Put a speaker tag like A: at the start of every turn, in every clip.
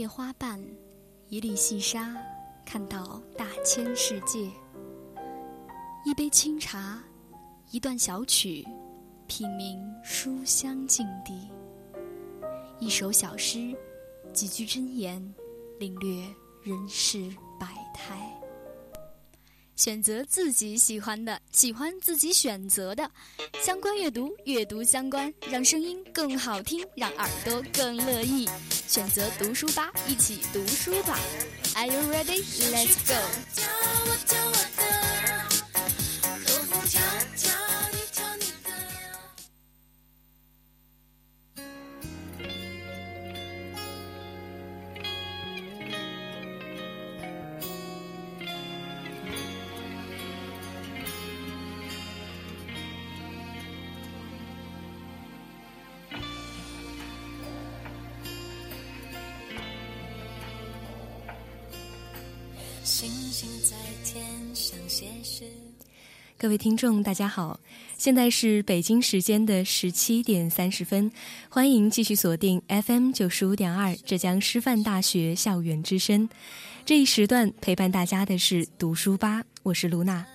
A: 叶花瓣，一粒细沙，看到大千世界。一杯清茶，一段小曲，品茗书香境地。一首小诗，几句真言，领略人世百态。选择自己喜欢的，喜欢自己选择的。相关阅读，阅读相关，让声音更好听，让耳朵更乐意。选择读书吧，一起读书吧。Are you ready? Let's go.
B: 各位听众，大家好，现在是北京时间的十七点三十分，欢迎继续锁定 FM 九十五点二浙江师范大学校园之声。这一时段陪伴大家的是读书吧，我是卢娜。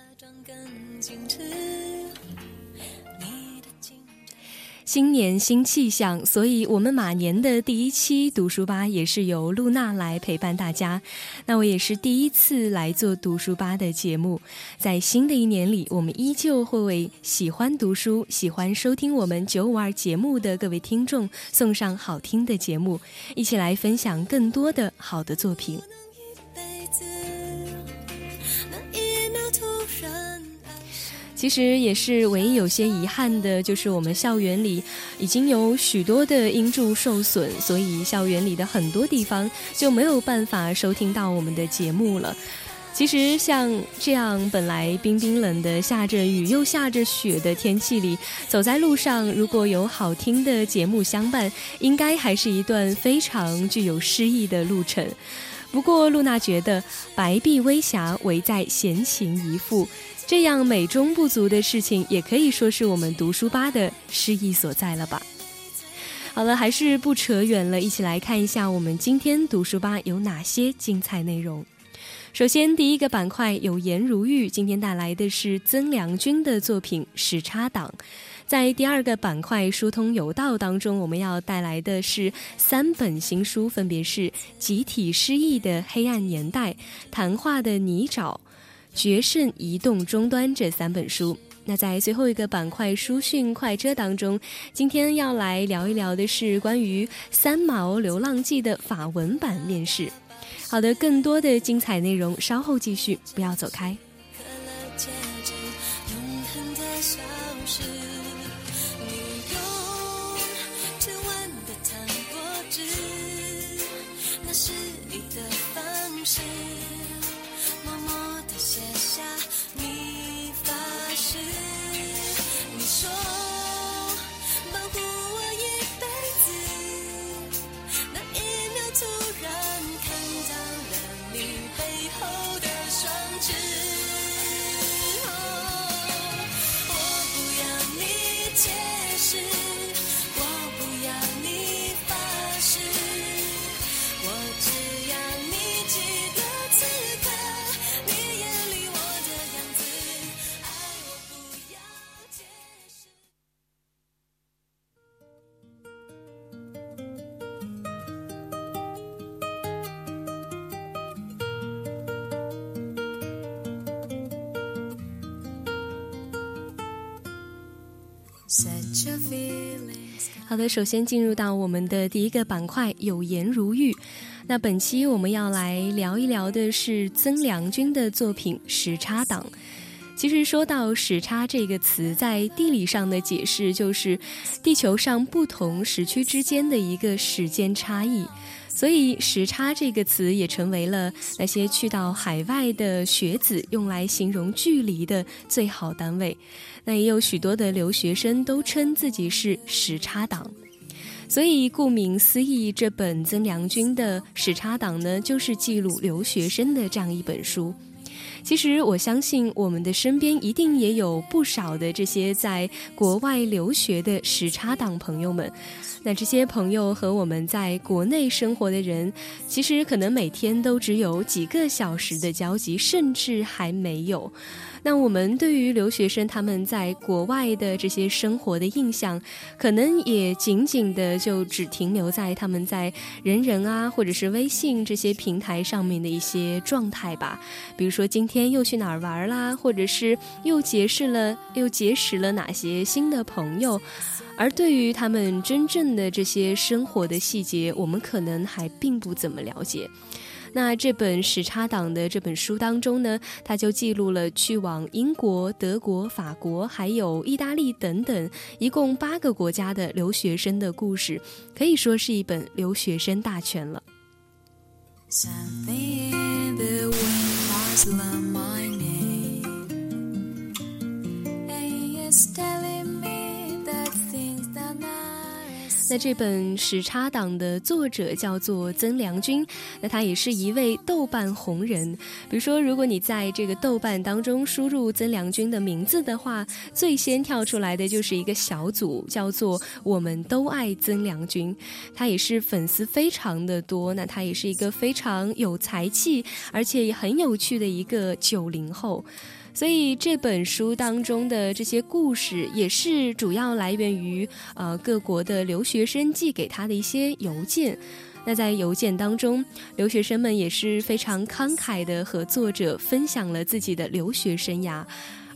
B: 新年新气象，所以我们马年的第一期读书吧也是由露娜来陪伴大家。那我也是第一次来做读书吧的节目，在新的一年里，我们依旧会为喜欢读书、喜欢收听我们九五二节目的各位听众送上好听的节目，一起来分享更多的好的作品。其实也是唯一有些遗憾的，就是我们校园里已经有许多的音柱受损，所以校园里的很多地方就没有办法收听到我们的节目了。其实像这样本来冰冰冷的下着雨又下着雪的天气里，走在路上，如果有好听的节目相伴，应该还是一段非常具有诗意的路程。不过露娜觉得白璧微霞，唯在闲情一副。这样美中不足的事情，也可以说是我们读书吧的诗意所在了吧。好了，还是不扯远了，一起来看一下我们今天读书吧有哪些精彩内容。首先，第一个板块有颜如玉，今天带来的是曾良君的作品《时差党》。在第二个板块疏通有道当中，我们要带来的是三本新书，分别是《集体失忆的黑暗年代》《谈话的泥沼》。决胜移动终端这三本书。那在最后一个板块书讯快车当中，今天要来聊一聊的是关于《三毛流浪记》的法文版面试。好的，更多的精彩内容稍后继续，不要走开。只好的，首先进入到我们的第一个板块“有颜如玉”。那本期我们要来聊一聊的是曾良君的作品《时差党》。其实说到“时差”这个词，在地理上的解释就是地球上不同时区之间的一个时间差异。所以“时差”这个词也成为了那些去到海外的学子用来形容距离的最好单位。那也有许多的留学生都称自己是“时差党”。所以顾名思义，这本曾良君的《时差党》呢，就是记录留学生的这样一本书。其实我相信我们的身边一定也有不少的这些在国外留学的时差党朋友们。那这些朋友和我们在国内生活的人，其实可能每天都只有几个小时的交集，甚至还没有。那我们对于留学生他们在国外的这些生活的印象，可能也仅仅的就只停留在他们在人人啊，或者是微信这些平台上面的一些状态吧。比如说今天又去哪儿玩啦，或者是又结识了又结识了哪些新的朋友。而对于他们真正的这些生活的细节，我们可能还并不怎么了解。那这本时差党的这本书当中呢，他就记录了去往英国、德国、法国，还有意大利等等，一共八个国家的留学生的故事，可以说是一本留学生大全了。那这本时差党的作者叫做曾良君，那他也是一位豆瓣红人。比如说，如果你在这个豆瓣当中输入曾良君的名字的话，最先跳出来的就是一个小组，叫做“我们都爱曾良君”。他也是粉丝非常的多。那他也是一个非常有才气，而且也很有趣的一个九零后。所以这本书当中的这些故事，也是主要来源于呃各国的留学生寄给他的一些邮件。那在邮件当中，留学生们也是非常慷慨的和作者分享了自己的留学生涯。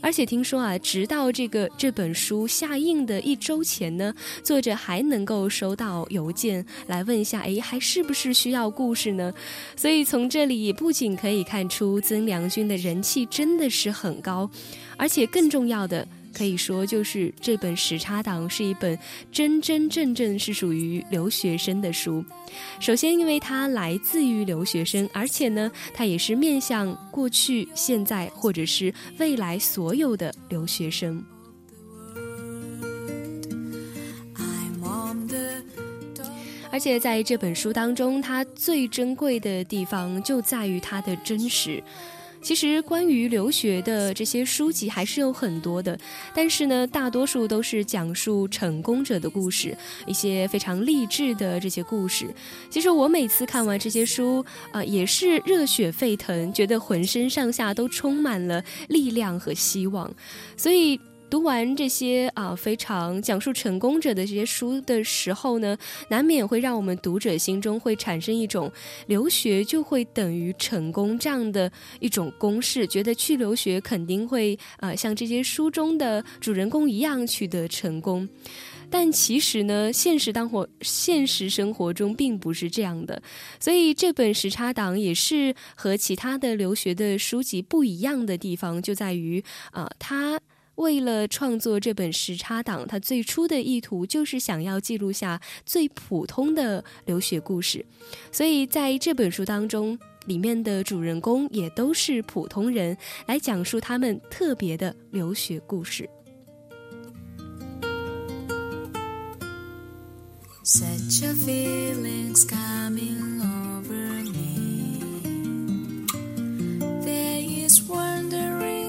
B: 而且听说啊，直到这个这本书下映的一周前呢，作者还能够收到邮件来问一下，哎，还是不是需要故事呢？所以从这里不仅可以看出曾良君的人气真的是很高，而且更重要的。可以说，就是这本时差党是一本真真正正是属于留学生的书。首先，因为它来自于留学生，而且呢，它也是面向过去、现在或者是未来所有的留学生。而且在这本书当中，它最珍贵的地方就在于它的真实。其实关于留学的这些书籍还是有很多的，但是呢，大多数都是讲述成功者的故事，一些非常励志的这些故事。其实我每次看完这些书，啊，也是热血沸腾，觉得浑身上下都充满了力量和希望，所以。读完这些啊非常讲述成功者的这些书的时候呢，难免会让我们读者心中会产生一种留学就会等于成功这样的一种公式，觉得去留学肯定会啊像这些书中的主人公一样取得成功。但其实呢，现实当活现实生活中并不是这样的。所以这本时差党也是和其他的留学的书籍不一样的地方，就在于啊它。为了创作这本时差党，他最初的意图就是想要记录下最普通的留学故事，所以在这本书当中，里面的主人公也都是普通人，来讲述他们特别的留学故事。there is wondering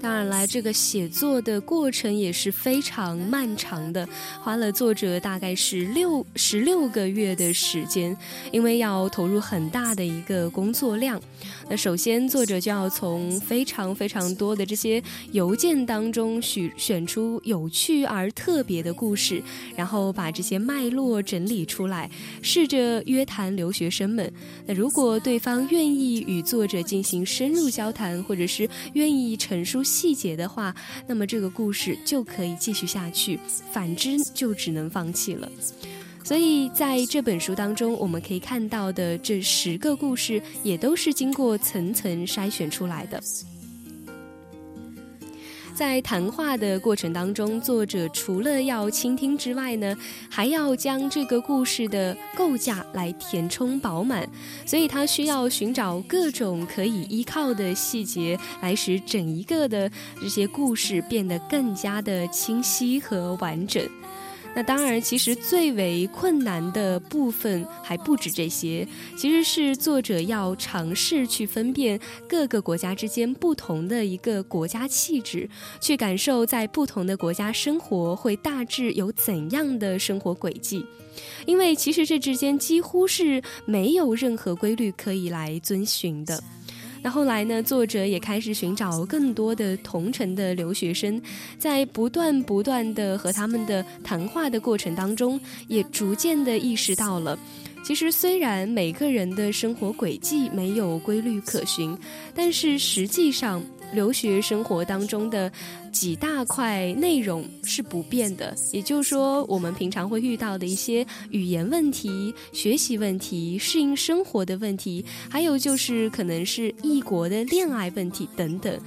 B: 当然，了这个写作的过程也是非常漫长的，花了作者大概是六十六个月的时间，因为要投入很大的一个工作量。那首先，作者就要从非常非常多的这些邮件当中选选出有趣而特别的故事，然后把这些脉络整理出来，试着约谈留学生们。那如果对方愿意与作者进行深入交谈，或者是愿意陈述。细节的话，那么这个故事就可以继续下去；反之，就只能放弃了。所以，在这本书当中，我们可以看到的这十个故事，也都是经过层层筛选出来的。在谈话的过程当中，作者除了要倾听之外呢，还要将这个故事的构架来填充饱满，所以他需要寻找各种可以依靠的细节，来使整一个的这些故事变得更加的清晰和完整。那当然，其实最为困难的部分还不止这些，其实是作者要尝试去分辨各个国家之间不同的一个国家气质，去感受在不同的国家生活会大致有怎样的生活轨迹，因为其实这之间几乎是没有任何规律可以来遵循的。那后来呢？作者也开始寻找更多的同城的留学生，在不断不断的和他们的谈话的过程当中，也逐渐的意识到了，其实虽然每个人的生活轨迹没有规律可循，但是实际上。留学生活当中的几大块内容是不变的，也就是说，我们平常会遇到的一些语言问题、学习问题、适应生活的问题，还有就是可能是异国的恋爱问题等等。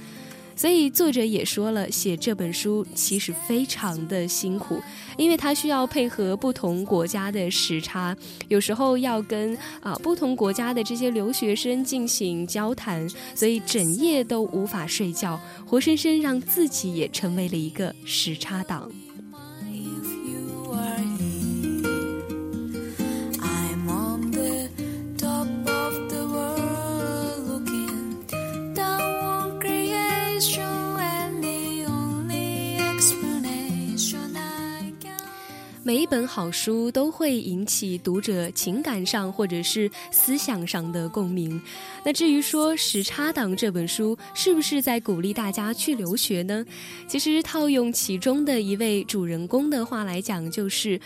B: 所以作者也说了，写这本书其实非常的辛苦，因为他需要配合不同国家的时差，有时候要跟啊不同国家的这些留学生进行交谈，所以整夜都无法睡觉，活生生让自己也成为了一个时差党。每一本好书都会引起读者情感上或者是思想上的共鸣。那至于说《时差党》这本书是不是在鼓励大家去留学呢？其实套用其中的一位主人公的话来讲，就是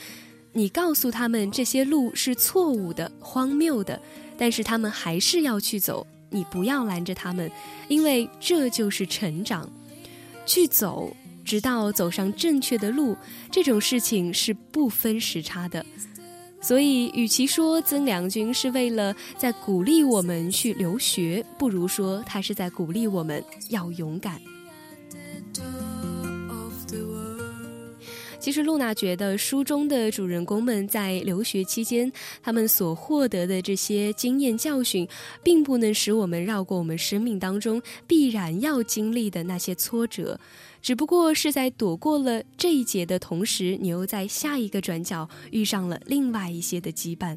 B: 你告诉他们这些路是错误的、荒谬的，但是他们还是要去走。你不要拦着他们，因为这就是成长。去走。直到走上正确的路，这种事情是不分时差的。所以，与其说曾良君是为了在鼓励我们去留学，不如说他是在鼓励我们要勇敢。其实，露娜觉得书中的主人公们在留学期间，他们所获得的这些经验教训，并不能使我们绕过我们生命当中必然要经历的那些挫折。只不过是在躲过了这一劫的同时，你又在下一个转角遇上了另外一些的羁绊，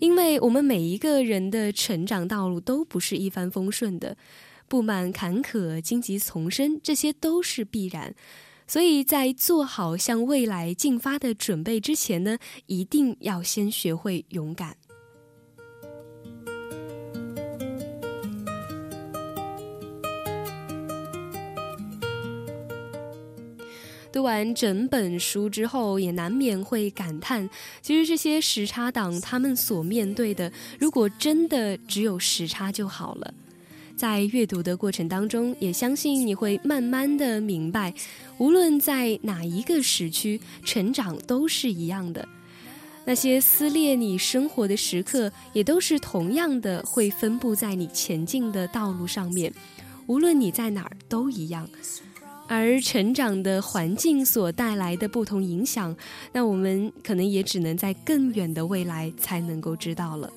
B: 因为我们每一个人的成长道路都不是一帆风顺的，布满坎坷、荆棘丛生，这些都是必然。所以在做好向未来进发的准备之前呢，一定要先学会勇敢。读完整本书之后，也难免会感叹，其实这些时差党他们所面对的，如果真的只有时差就好了。在阅读的过程当中，也相信你会慢慢的明白，无论在哪一个时区，成长都是一样的。那些撕裂你生活的时刻，也都是同样的会分布在你前进的道路上面，无论你在哪儿都一样。而成长的环境所带来的不同影响，那我们可能也只能在更远的未来才能够知道了。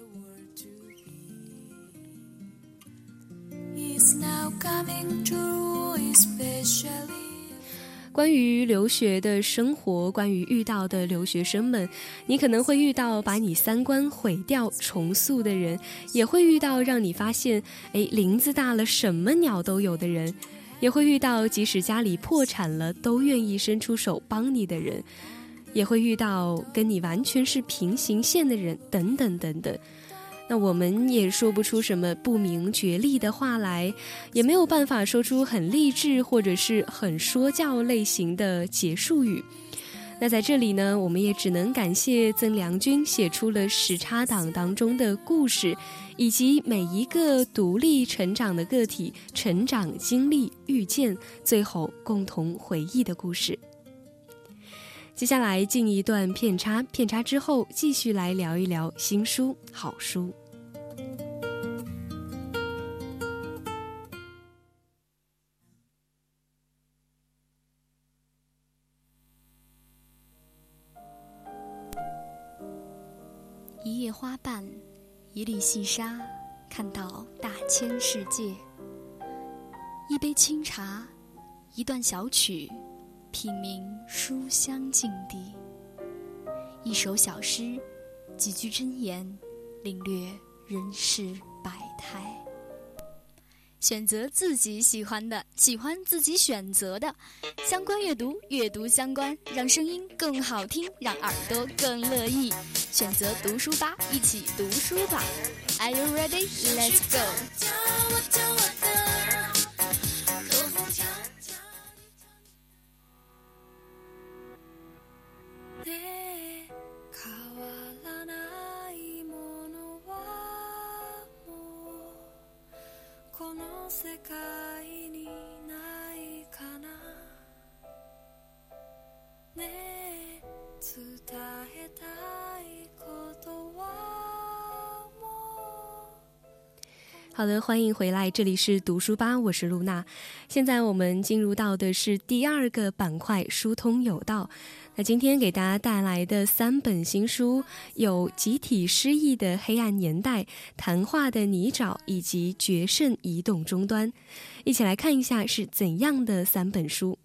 B: 关于留学的生活，关于遇到的留学生们，你可能会遇到把你三观毁掉、重塑的人，也会遇到让你发现，哎，林子大了，什么鸟都有的人。也会遇到，即使家里破产了，都愿意伸出手帮你的人；也会遇到跟你完全是平行线的人，等等等等。那我们也说不出什么不明觉厉的话来，也没有办法说出很励志或者是很说教类型的结束语。那在这里呢，我们也只能感谢曾良君写出了时差党当中的故事，以及每一个独立成长的个体成长经历、遇见，最后共同回忆的故事。接下来进一段片插，片插之后继续来聊一聊新书好书。
A: 花瓣，一粒细沙，看到大千世界；一杯清茶，一段小曲，品茗书香境地。一首小诗，几句真言，领略人世百态。选择自己喜欢的，喜欢自己选择的。相关阅读，阅读相关，让声音更好听，让耳朵更乐意。选择读书吧，一起读书吧。Are you ready? Let's go.
B: 好的，欢迎回来，这里是读书吧，我是露娜。现在我们进入到的是第二个板块——疏通有道。那今天给大家带来的三本新书有《集体失忆的黑暗年代》《谈话的泥沼》以及《决胜移动终端》，一起来看一下是怎样的三本书。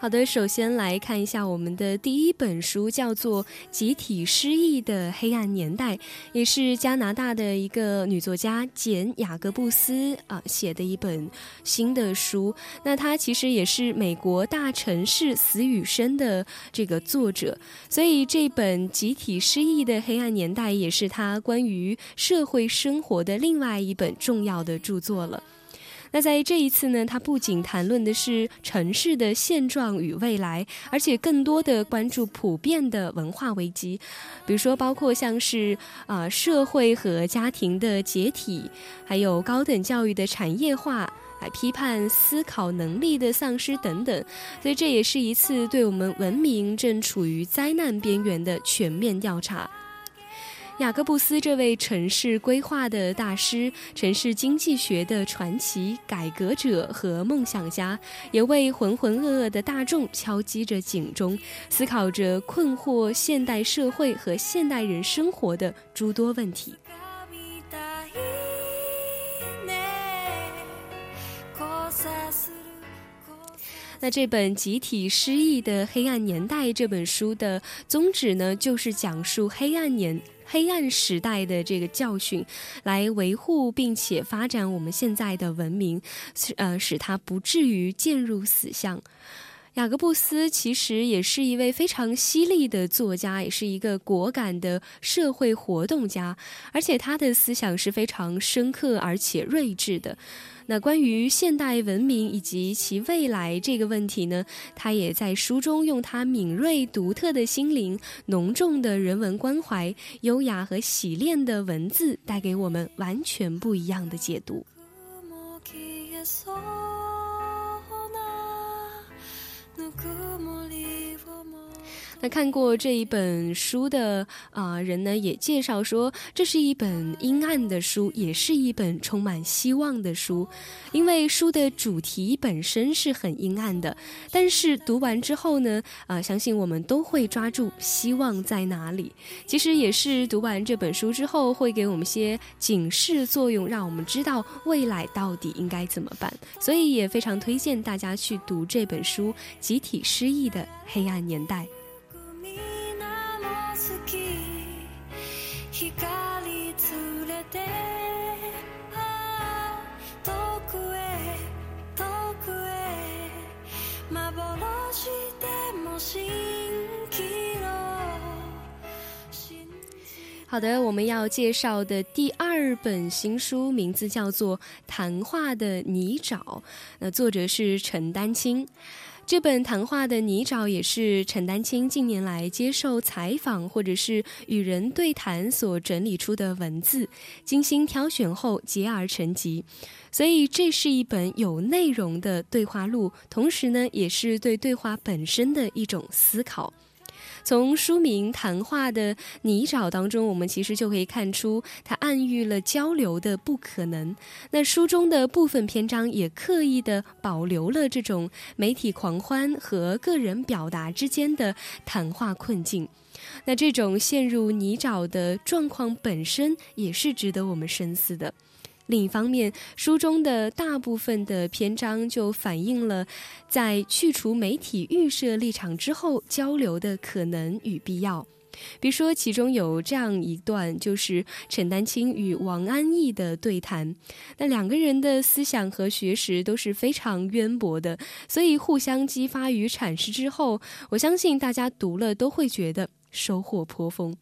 B: 好的，首先来看一下我们的第一本书，叫做《集体失忆的黑暗年代》，也是加拿大的一个女作家简·雅各布斯啊写的一本新的书。那她其实也是美国《大城市死与生》的这个作者，所以这本《集体失忆的黑暗年代》也是她关于社会生活的另外一本重要的著作了。那在这一次呢，他不仅谈论的是城市的现状与未来，而且更多的关注普遍的文化危机，比如说包括像是啊社会和家庭的解体，还有高等教育的产业化，来批判思考能力的丧失等等。所以这也是一次对我们文明正处于灾难边缘的全面调查。雅各布斯这位城市规划的大师、城市经济学的传奇改革者和梦想家，也为浑浑噩噩的大众敲击着警钟，思考着困惑现代社会和现代人生活的诸多问题。那这本《集体失忆的黑暗年代》这本书的宗旨呢，就是讲述黑暗年。黑暗时代的这个教训，来维护并且发展我们现在的文明，使呃，使它不至于渐入死巷。雅各布斯其实也是一位非常犀利的作家，也是一个果敢的社会活动家，而且他的思想是非常深刻而且睿智的。那关于现代文明以及其未来这个问题呢，他也在书中用他敏锐独特的心灵、浓重的人文关怀、优雅和洗练的文字，带给我们完全不一样的解读。那看过这一本书的啊人呢，也介绍说，这是一本阴暗的书，也是一本充满希望的书。因为书的主题本身是很阴暗的，但是读完之后呢，啊，相信我们都会抓住希望在哪里。其实也是读完这本书之后，会给我们些警示作用，让我们知道未来到底应该怎么办。所以也非常推荐大家去读这本书《集体失忆的黑暗年代》。好的，我们要介绍的第二本新书名字叫做《谈话的泥沼》，那作者是陈丹青。这本《谈话的泥沼》也是陈丹青近年来接受采访或者是与人对谈所整理出的文字，精心挑选后结而成集，所以这是一本有内容的对话录，同时呢，也是对对话本身的一种思考。从书名《谈话的泥沼》当中，我们其实就可以看出，它暗喻了交流的不可能。那书中的部分篇章也刻意的保留了这种媒体狂欢和个人表达之间的谈话困境。那这种陷入泥沼的状况本身，也是值得我们深思的。另一方面，书中的大部分的篇章就反映了在去除媒体预设立场之后交流的可能与必要。比如说，其中有这样一段，就是陈丹青与王安忆的对谈。那两个人的思想和学识都是非常渊博的，所以互相激发与阐释之后，我相信大家读了都会觉得收获颇丰。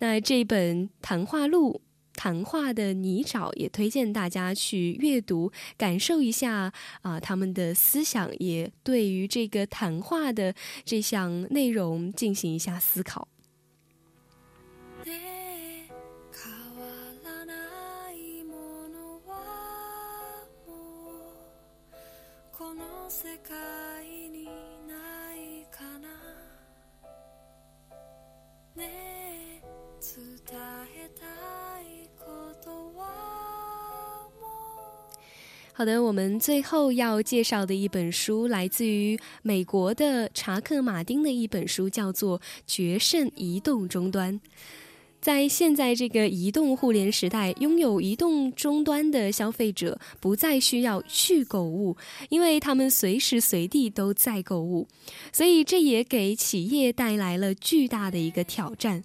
B: 那这本谈话录。谈话的泥沼也推荐大家去阅读，感受一下啊他们的思想，也对于这个谈话的这项内容进行一下思考。好的，我们最后要介绍的一本书来自于美国的查克·马丁的一本书，叫做《决胜移动终端》。在现在这个移动互联时代，拥有移动终端的消费者不再需要去购物，因为他们随时随地都在购物，所以这也给企业带来了巨大的一个挑战。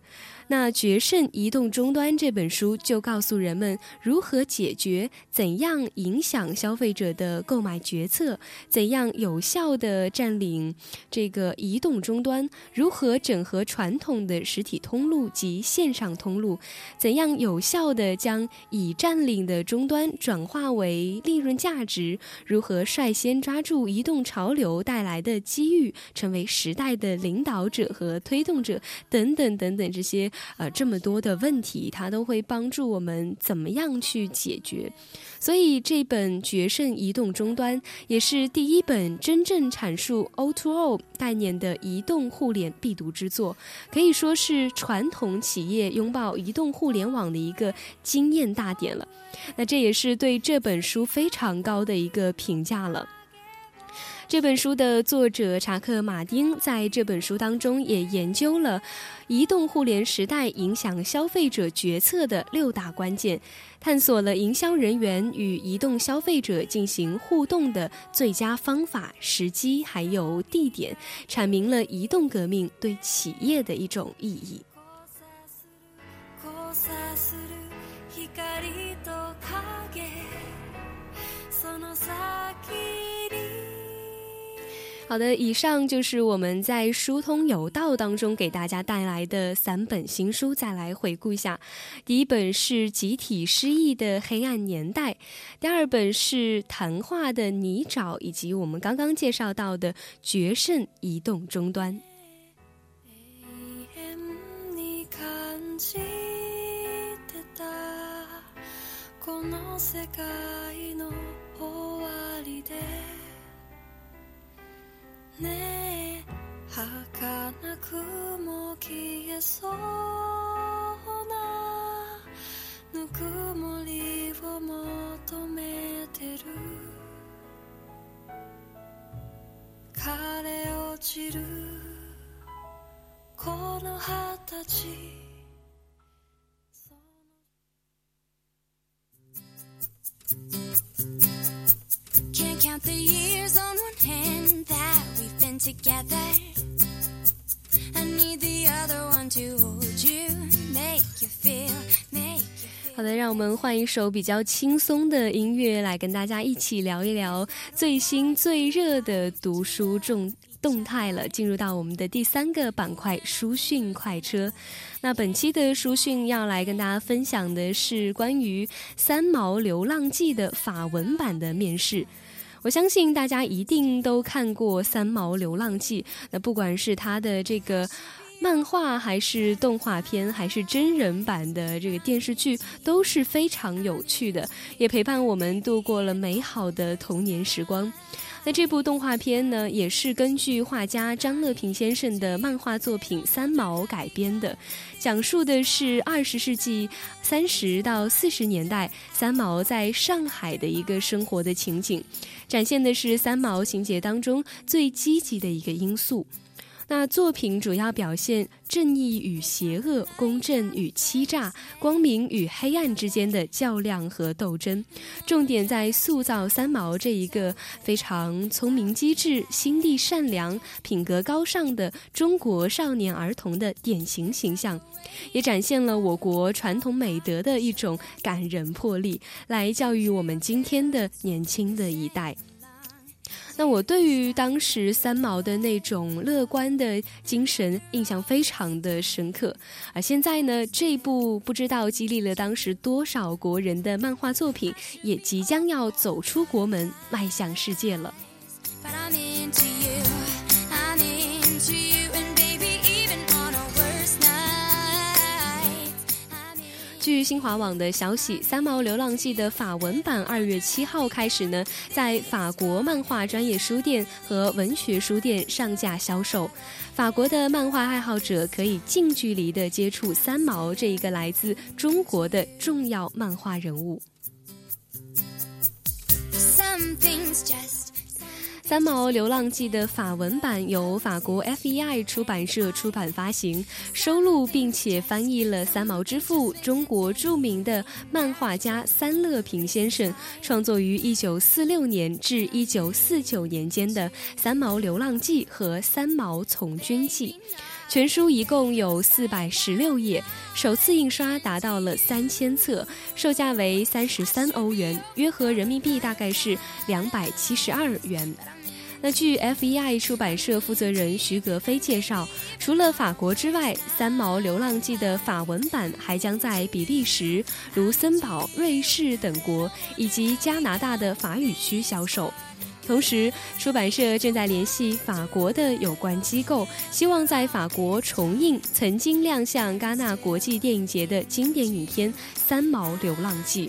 B: 那《决胜移动终端》这本书就告诉人们如何解决、怎样影响消费者的购买决策，怎样有效的占领这个移动终端，如何整合传统的实体通路及线上通路，怎样有效的将已占领的终端转化为利润价值，如何率先抓住移动潮流带来的机遇，成为时代的领导者和推动者，等等等等这些。呃，这么多的问题，它都会帮助我们怎么样去解决。所以，这本《决胜移动终端》也是第一本真正阐述 O2O 概念的移动互联必读之作，可以说是传统企业拥抱移动互联网的一个经验大典了。那这也是对这本书非常高的一个评价了。这本书的作者查克·马丁在这本书当中也研究了移动互联时代影响消费者决策的六大关键，探索了营销人员与移动消费者进行互动的最佳方法、时机还有地点，阐明了移动革命对企业的一种意义。好的，以上就是我们在疏通有道当中给大家带来的三本新书，再来回顾一下。第一本是《集体失忆的黑暗年代》，第二本是《谈话的泥沼》，以及我们刚刚介绍到的《决胜移动终端》。ねえ儚くも消えそうなぬくもりを求めてる。枯れ落ちる。この二十歳。Count the together. I need the other one to hold you, make you feel, make you. 好的，让我们换一首比较轻松的音乐，来跟大家一起聊一聊最新最热的读书重动态了。进入到我们的第三个板块——书讯快车。那本期的书讯要来跟大家分享的是关于《三毛流浪记》的法文版的面试。我相信大家一定都看过《三毛流浪记》，那不管是他的这个漫画，还是动画片，还是真人版的这个电视剧，都是非常有趣的，也陪伴我们度过了美好的童年时光。那这部动画片呢，也是根据画家张乐平先生的漫画作品《三毛》改编的，讲述的是二十世纪三十到四十年代三毛在上海的一个生活的情景，展现的是三毛情节当中最积极的一个因素。那作品主要表现正义与邪恶、公正与欺诈、光明与黑暗之间的较量和斗争，重点在塑造三毛这一个非常聪明机智、心地善良、品格高尚的中国少年儿童的典型形象，也展现了我国传统美德的一种感人魄力，来教育我们今天的年轻的一代。那我对于当时三毛的那种乐观的精神印象非常的深刻，而现在呢，这部不知道激励了当时多少国人的漫画作品，也即将要走出国门，迈向世界了。据新华网的消息，《三毛流浪记》的法文版二月七号开始呢，在法国漫画专业书店和文学书店上架销售。法国的漫画爱好者可以近距离的接触三毛这一个来自中国的重要漫画人物。《三毛流浪记》的法文版由法国 FEI 出版社出版发行，收录并且翻译了三毛之父、中国著名的漫画家三乐平先生创作于1946年至1949年间的《三毛流浪记》和《三毛从军记》。全书一共有四百十六页，首次印刷达到了三千册，售价为三十三欧元，约合人民币大概是两百七十二元。那据 FEI 出版社负责人徐格飞介绍，除了法国之外，《三毛流浪记》的法文版还将在比利时、卢森堡、瑞士等国以及加拿大的法语区销售。同时，出版社正在联系法国的有关机构，希望在法国重映曾经亮相戛纳国际电影节的经典影片《三毛流浪记》。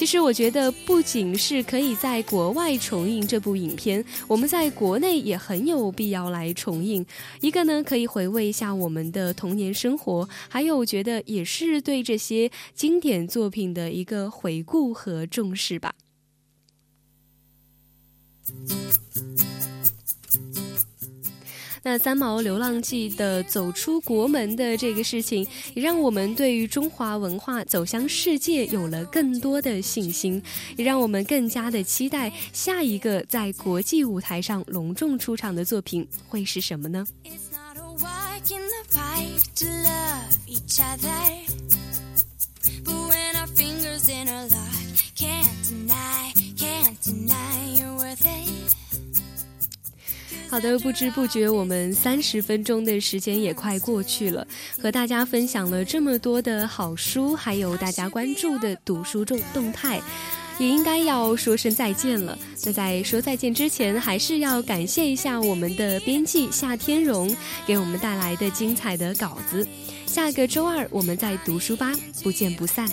B: 其实我觉得，不仅是可以在国外重映这部影片，我们在国内也很有必要来重映。一个呢，可以回味一下我们的童年生活；还有，我觉得也是对这些经典作品的一个回顾和重视吧。那《三毛流浪记》的走出国门的这个事情，也让我们对于中华文化走向世界有了更多的信心，也让我们更加的期待下一个在国际舞台上隆重出场的作品会是什么呢？好的，不知不觉我们三十分钟的时间也快过去了，和大家分享了这么多的好书，还有大家关注的读书动动态，也应该要说声再见了。那在说再见之前，还是要感谢一下我们的编辑夏天荣给我们带来的精彩的稿子。下个周二我们在读书吧不见不散。